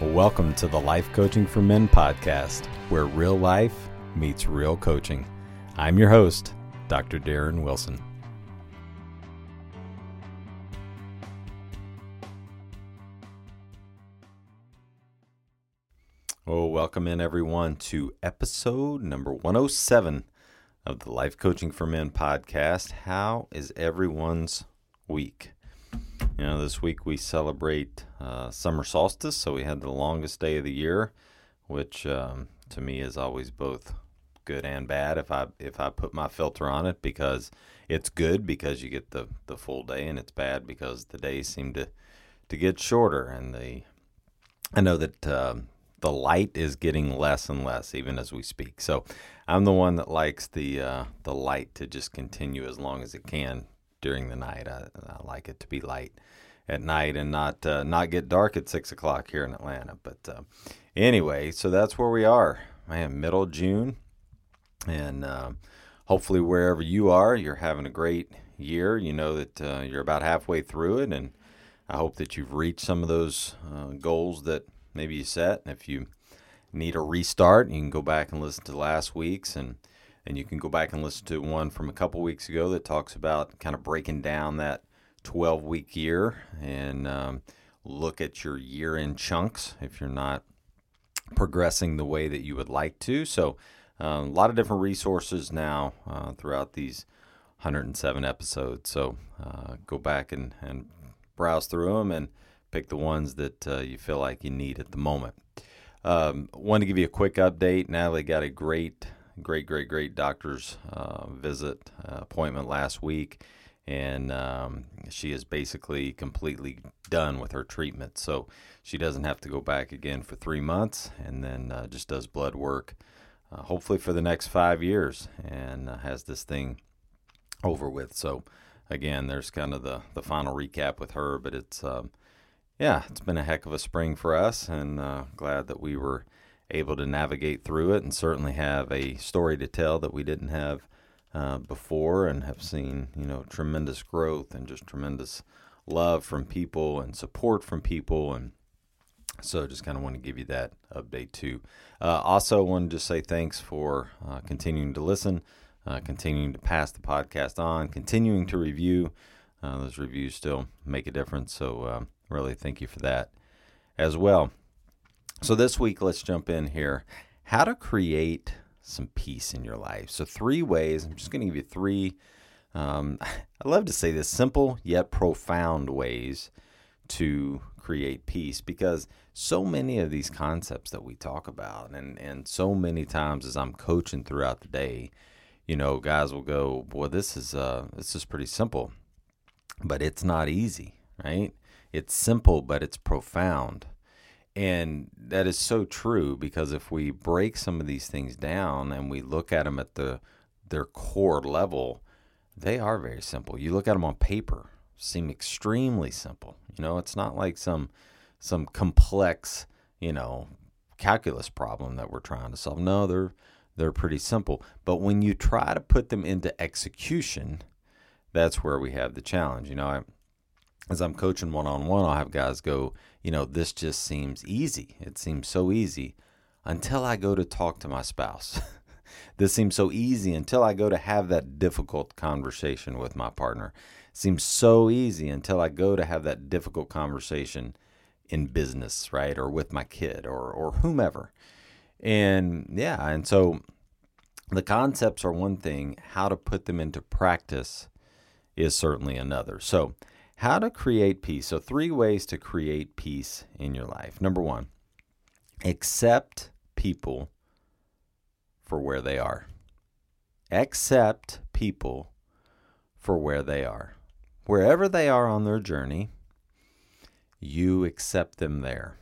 Welcome to the Life Coaching for Men podcast, where real life meets real coaching. I'm your host, Dr. Darren Wilson. Oh, welcome in everyone to episode number 107 of the Life Coaching for Men podcast. How is everyone's week? You know, this week we celebrate uh, summer solstice, so we had the longest day of the year, which um, to me is always both good and bad if I if I put my filter on it because it's good because you get the the full day and it's bad because the days seem to to get shorter and the I know that um, the light is getting less and less even as we speak. So I'm the one that likes the uh, the light to just continue as long as it can during the night. I, I like it to be light at night and not uh, not get dark at six o'clock here in Atlanta. But uh, anyway, so that's where we are. Man, middle June, and uh, hopefully wherever you are, you're having a great year. You know that uh, you're about halfway through it, and I hope that you've reached some of those uh, goals that maybe you set. And if you need a restart, you can go back and listen to last week's and and you can go back and listen to one from a couple weeks ago that talks about kind of breaking down that 12 week year and um, look at your year in chunks if you're not progressing the way that you would like to. So, uh, a lot of different resources now uh, throughout these 107 episodes. So, uh, go back and, and browse through them and pick the ones that uh, you feel like you need at the moment. Um, want to give you a quick update. Natalie got a great, great, great, great doctor's uh, visit uh, appointment last week and um, she is basically completely done with her treatment. So she doesn't have to go back again for three months, and then uh, just does blood work, uh, hopefully for the next five years, and uh, has this thing over with. So again, there's kind of the the final recap with her, but it's um, yeah, it's been a heck of a spring for us, and uh, glad that we were able to navigate through it, and certainly have a story to tell that we didn't have uh, before and have seen, you know, tremendous growth and just tremendous love from people and support from people. And so just kind of want to give you that update too. Uh, also, want to just say thanks for uh, continuing to listen, uh, continuing to pass the podcast on, continuing to review. Uh, those reviews still make a difference. So, uh, really, thank you for that as well. So, this week, let's jump in here. How to create some peace in your life. So, three ways. I'm just going to give you three. Um, I love to say this simple yet profound ways to create peace because so many of these concepts that we talk about, and, and so many times as I'm coaching throughout the day, you know, guys will go, "Boy, this is uh, this is pretty simple, but it's not easy, right? It's simple, but it's profound." And that is so true because if we break some of these things down and we look at them at the their core level, they are very simple. You look at them on paper, seem extremely simple. You know, it's not like some some complex, you know, calculus problem that we're trying to solve. No, they're they're pretty simple. But when you try to put them into execution, that's where we have the challenge. You know, I, as I'm coaching one on one, I'll have guys go, you know, this just seems easy. It seems so easy until I go to talk to my spouse. This seems so easy until I go to have that difficult conversation with my partner. It seems so easy until I go to have that difficult conversation in business, right? Or with my kid or or whomever. And yeah, and so the concepts are one thing, how to put them into practice is certainly another. So, how to create peace. So, three ways to create peace in your life. Number one, accept people for where they are. Accept people for where they are. Wherever they are on their journey, you accept them there.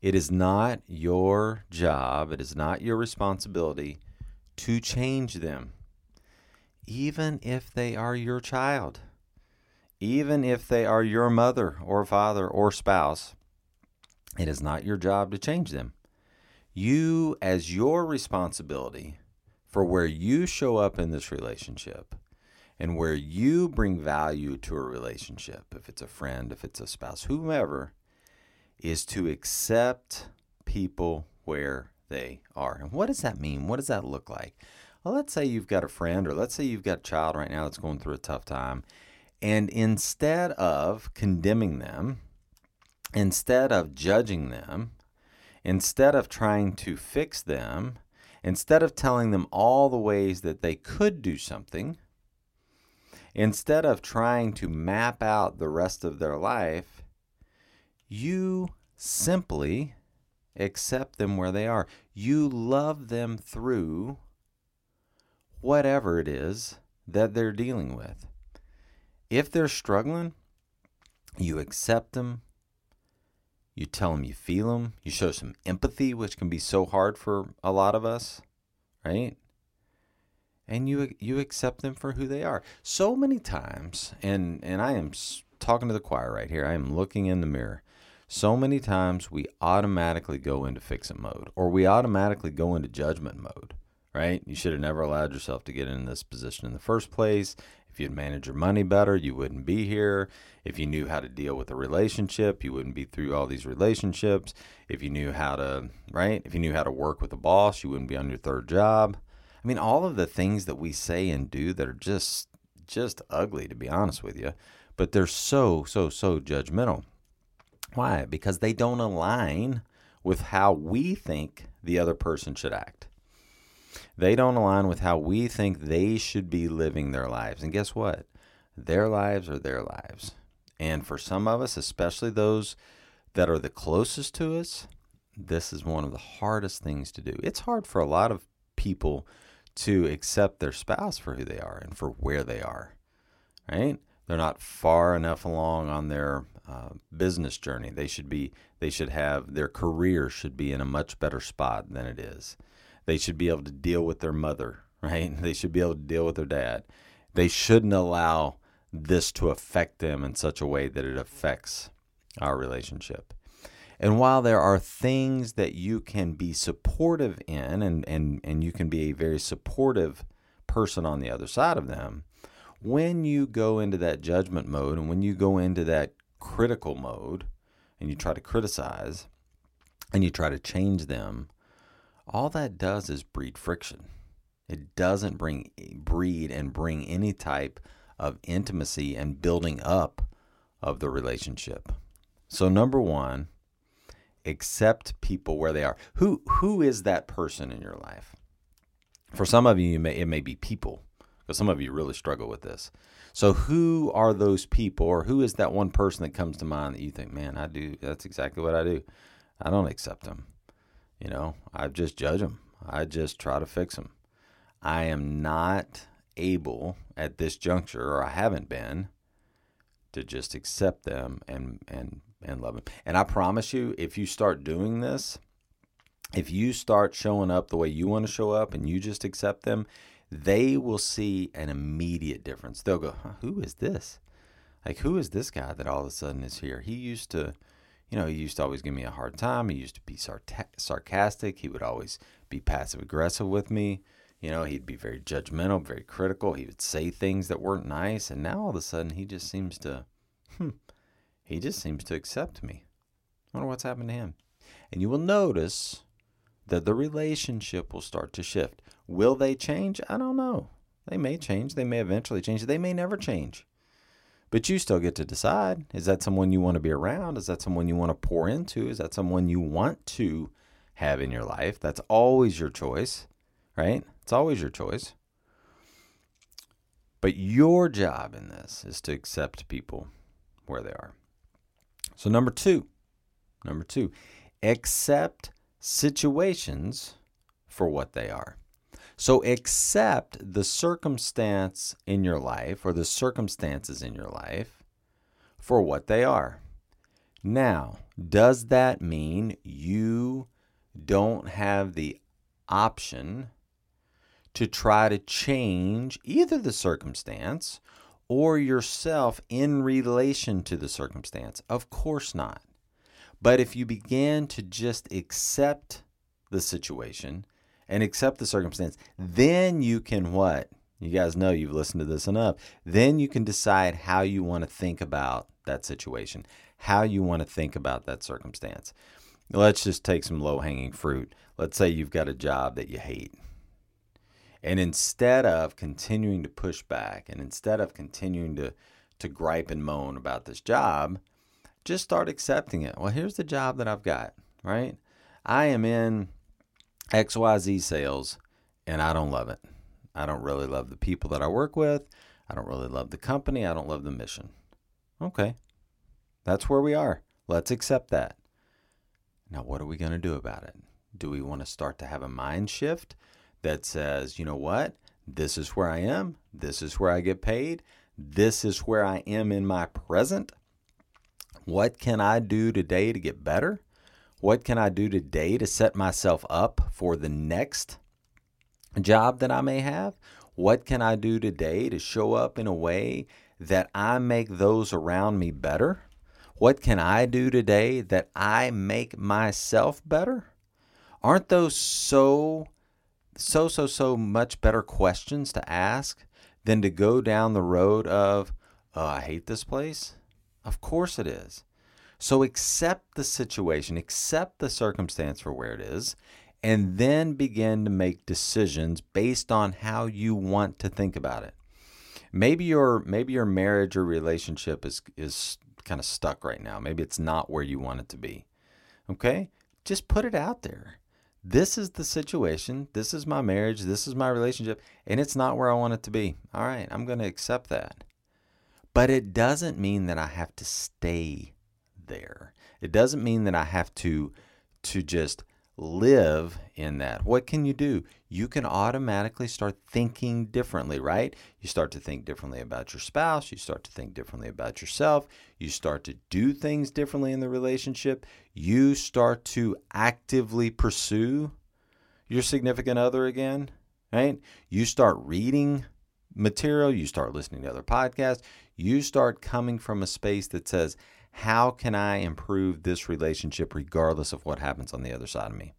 It is not your job, it is not your responsibility to change them, even if they are your child, even if they are your mother or father or spouse. It is not your job to change them. You, as your responsibility for where you show up in this relationship and where you bring value to a relationship, if it's a friend, if it's a spouse, whomever, is to accept people where they are. And what does that mean? What does that look like? Well, let's say you've got a friend or let's say you've got a child right now that's going through a tough time. And instead of condemning them, instead of judging them, instead of trying to fix them, instead of telling them all the ways that they could do something, instead of trying to map out the rest of their life, you simply accept them where they are. You love them through whatever it is that they're dealing with. If they're struggling, you accept them. You tell them you feel them. You show some empathy, which can be so hard for a lot of us, right? And you you accept them for who they are. So many times, and and I am talking to the choir right here. I am looking in the mirror so many times we automatically go into fix it mode or we automatically go into judgment mode, right? You should have never allowed yourself to get in this position in the first place. If you'd manage your money better, you wouldn't be here. If you knew how to deal with a relationship, you wouldn't be through all these relationships. If you knew how to, right? If you knew how to work with a boss, you wouldn't be on your third job. I mean, all of the things that we say and do that are just just ugly to be honest with you, but they're so so so judgmental. Why? Because they don't align with how we think the other person should act. They don't align with how we think they should be living their lives. And guess what? Their lives are their lives. And for some of us, especially those that are the closest to us, this is one of the hardest things to do. It's hard for a lot of people to accept their spouse for who they are and for where they are, right? They're not far enough along on their uh, business journey. They should be they should have their career should be in a much better spot than it is. They should be able to deal with their mother, right? They should be able to deal with their dad. They shouldn't allow this to affect them in such a way that it affects our relationship. And while there are things that you can be supportive in and, and, and you can be a very supportive person on the other side of them, when you go into that judgment mode and when you go into that critical mode and you try to criticize and you try to change them, all that does is breed friction. It doesn't bring breed and bring any type of intimacy and building up of the relationship. So number 1, accept people where they are. Who who is that person in your life? For some of you, may, it may be people, because some of you really struggle with this. So, who are those people, or who is that one person that comes to mind that you think, man, I do, that's exactly what I do? I don't accept them. You know, I just judge them, I just try to fix them. I am not able at this juncture, or I haven't been, to just accept them and, and, and love them. And I promise you, if you start doing this, if you start showing up the way you want to show up and you just accept them, they will see an immediate difference. They'll go, huh, Who is this? Like, who is this guy that all of a sudden is here? He used to, you know, he used to always give me a hard time. He used to be sarcastic. He would always be passive aggressive with me. You know, he'd be very judgmental, very critical. He would say things that weren't nice. And now all of a sudden, he just seems to, hmm, he just seems to accept me. I wonder what's happened to him. And you will notice that the relationship will start to shift. Will they change? I don't know. They may change. They may eventually change. They may never change. But you still get to decide. Is that someone you want to be around? Is that someone you want to pour into? Is that someone you want to have in your life? That's always your choice, right? It's always your choice. But your job in this is to accept people where they are. So, number two, number two, accept situations for what they are. So accept the circumstance in your life or the circumstances in your life for what they are. Now, does that mean you don't have the option to try to change either the circumstance or yourself in relation to the circumstance? Of course not. But if you begin to just accept the situation and accept the circumstance, then you can what? You guys know you've listened to this enough. Then you can decide how you want to think about that situation, how you want to think about that circumstance. Let's just take some low hanging fruit. Let's say you've got a job that you hate. And instead of continuing to push back and instead of continuing to, to gripe and moan about this job, just start accepting it. Well, here's the job that I've got, right? I am in XYZ sales and I don't love it. I don't really love the people that I work with. I don't really love the company. I don't love the mission. Okay. That's where we are. Let's accept that. Now, what are we going to do about it? Do we want to start to have a mind shift that says, you know what? This is where I am. This is where I get paid. This is where I am in my present. What can I do today to get better? What can I do today to set myself up for the next job that I may have? What can I do today to show up in a way that I make those around me better? What can I do today that I make myself better? Aren't those so, so, so, so much better questions to ask than to go down the road of, oh, I hate this place? Of course it is. So accept the situation, accept the circumstance for where it is, and then begin to make decisions based on how you want to think about it. Maybe your maybe your marriage or relationship is is kind of stuck right now. Maybe it's not where you want it to be. Okay? Just put it out there. This is the situation. This is my marriage. This is my relationship. And it's not where I want it to be. All right. I'm going to accept that. But it doesn't mean that I have to stay there. It doesn't mean that I have to to just live in that. What can you do? You can automatically start thinking differently, right? You start to think differently about your spouse, you start to think differently about yourself, you start to do things differently in the relationship, you start to actively pursue your significant other again, right? You start reading material, you start listening to other podcasts, you start coming from a space that says, how can I improve this relationship regardless of what happens on the other side of me?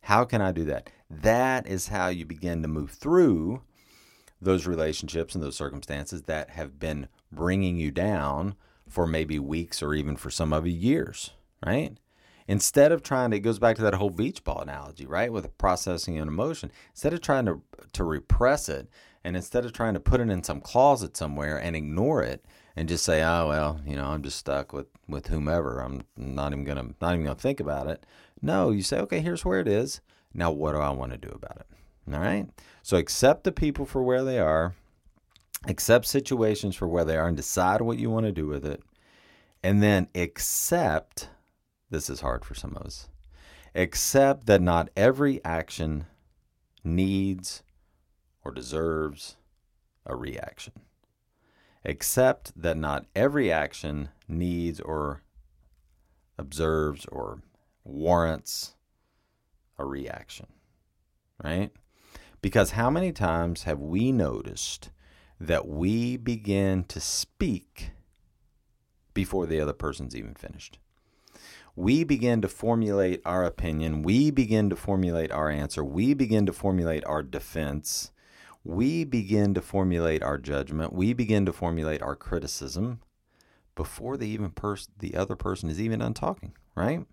How can I do that? That is how you begin to move through those relationships and those circumstances that have been bringing you down for maybe weeks or even for some of you years, right? Instead of trying to, it goes back to that whole beach ball analogy, right? With processing an emotion. Instead of trying to, to repress it and instead of trying to put it in some closet somewhere and ignore it, and just say, "Oh well, you know, I'm just stuck with with whomever. I'm not even gonna not even gonna think about it." No, you say, "Okay, here's where it is. Now, what do I want to do about it?" All right. So accept the people for where they are, accept situations for where they are, and decide what you want to do with it, and then accept. This is hard for some of us. Accept that not every action needs or deserves a reaction. Accept that not every action needs or observes or warrants a reaction, right? Because how many times have we noticed that we begin to speak before the other person's even finished? We begin to formulate our opinion, we begin to formulate our answer, we begin to formulate our defense we begin to formulate our judgment, we begin to formulate our criticism before the even pers- the other person is even done talking, right?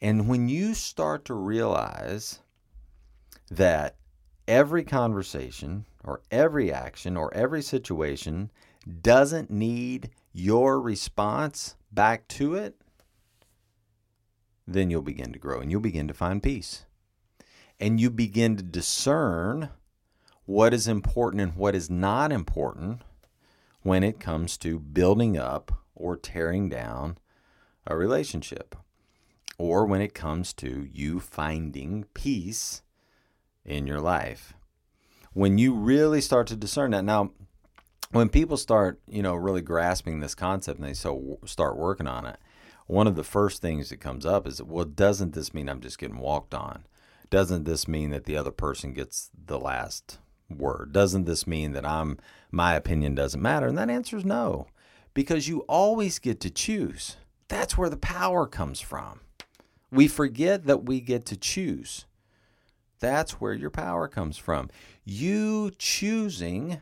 And when you start to realize that every conversation or every action or every situation doesn't need your response back to it, then you'll begin to grow and you'll begin to find peace. And you begin to discern what is important and what is not important when it comes to building up or tearing down a relationship, or when it comes to you finding peace in your life. When you really start to discern that, now, when people start, you know, really grasping this concept and they so start working on it, one of the first things that comes up is, well, doesn't this mean I'm just getting walked on? Doesn't this mean that the other person gets the last word? Doesn't this mean that I'm my opinion doesn't matter? And that answer is no, because you always get to choose. That's where the power comes from. We forget that we get to choose. That's where your power comes from. You choosing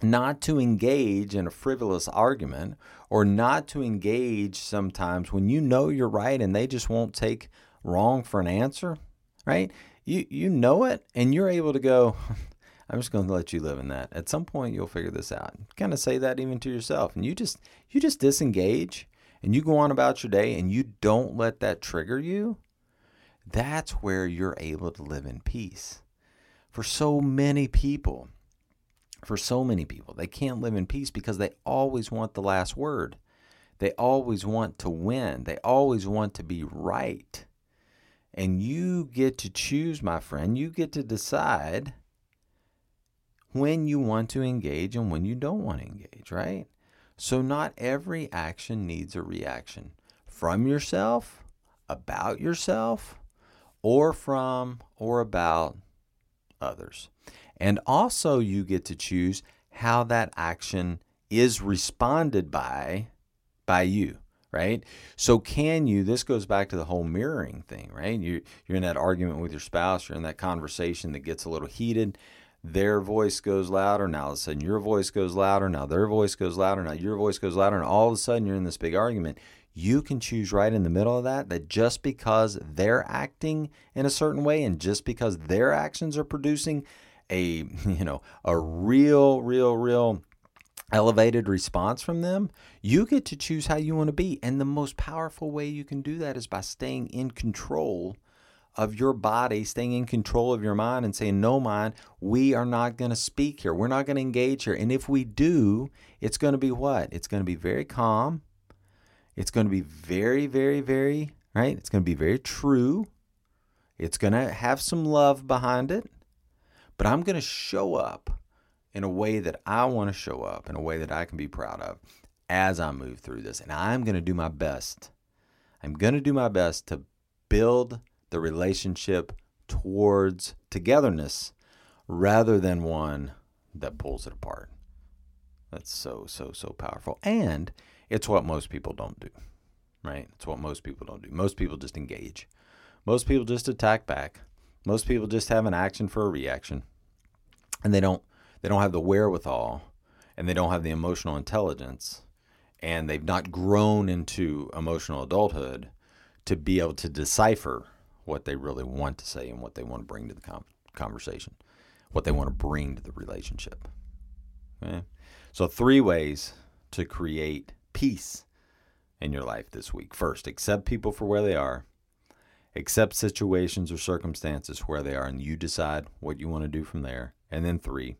not to engage in a frivolous argument or not to engage sometimes when you know you're right and they just won't take wrong for an answer, right? You you know it and you're able to go I'm just going to let you live in that. At some point you'll figure this out. Kind of say that even to yourself and you just you just disengage and you go on about your day and you don't let that trigger you. That's where you're able to live in peace. For so many people, for so many people. They can't live in peace because they always want the last word. They always want to win. They always want to be right. And you get to choose, my friend. You get to decide when you want to engage and when you don't want to engage, right? So, not every action needs a reaction from yourself, about yourself, or from or about others. And also, you get to choose how that action is responded by by you right so can you this goes back to the whole mirroring thing right you, you're in that argument with your spouse you're in that conversation that gets a little heated their voice goes louder now all of a sudden your voice goes louder now their voice goes louder now your voice goes louder and all of a sudden you're in this big argument. You can choose right in the middle of that that just because they're acting in a certain way and just because their actions are producing a you know a real real real elevated response from them you get to choose how you want to be. And the most powerful way you can do that is by staying in control of your body staying in control of your mind and saying no mind we are not going to speak here. We're not going to engage here. And if we do it's going to be what? It's going to be very calm. It's going to be very very very right? It's going to be very true. It's going to have some love behind it. But I'm going to show up in a way that I want to show up, in a way that I can be proud of as I move through this. And I'm going to do my best. I'm going to do my best to build the relationship towards togetherness rather than one that pulls it apart. That's so, so, so powerful. And it's what most people don't do, right? It's what most people don't do. Most people just engage, most people just attack back. Most people just have an action for a reaction, and they don't they don't have the wherewithal, and they don't have the emotional intelligence, and they've not grown into emotional adulthood to be able to decipher what they really want to say and what they want to bring to the com- conversation, what they want to bring to the relationship. Okay? So, three ways to create peace in your life this week. First, accept people for where they are accept situations or circumstances where they are, and you decide what you want to do from there. And then three,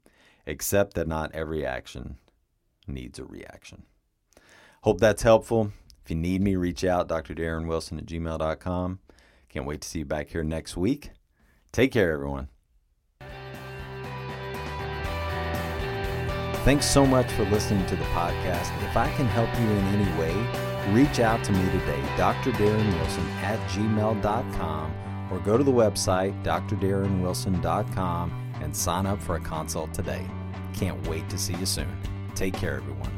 accept that not every action needs a reaction. Hope that's helpful. If you need me, reach out, Dr. Darren Wilson at gmail.com. Can't wait to see you back here next week. Take care, everyone. Thanks so much for listening to the podcast. If I can help you in any way, reach out to me today, Dr. Darren Wilson at gmail.com, or go to the website, drdarrenwilson.com, and sign up for a consult today. Can't wait to see you soon. Take care, everyone.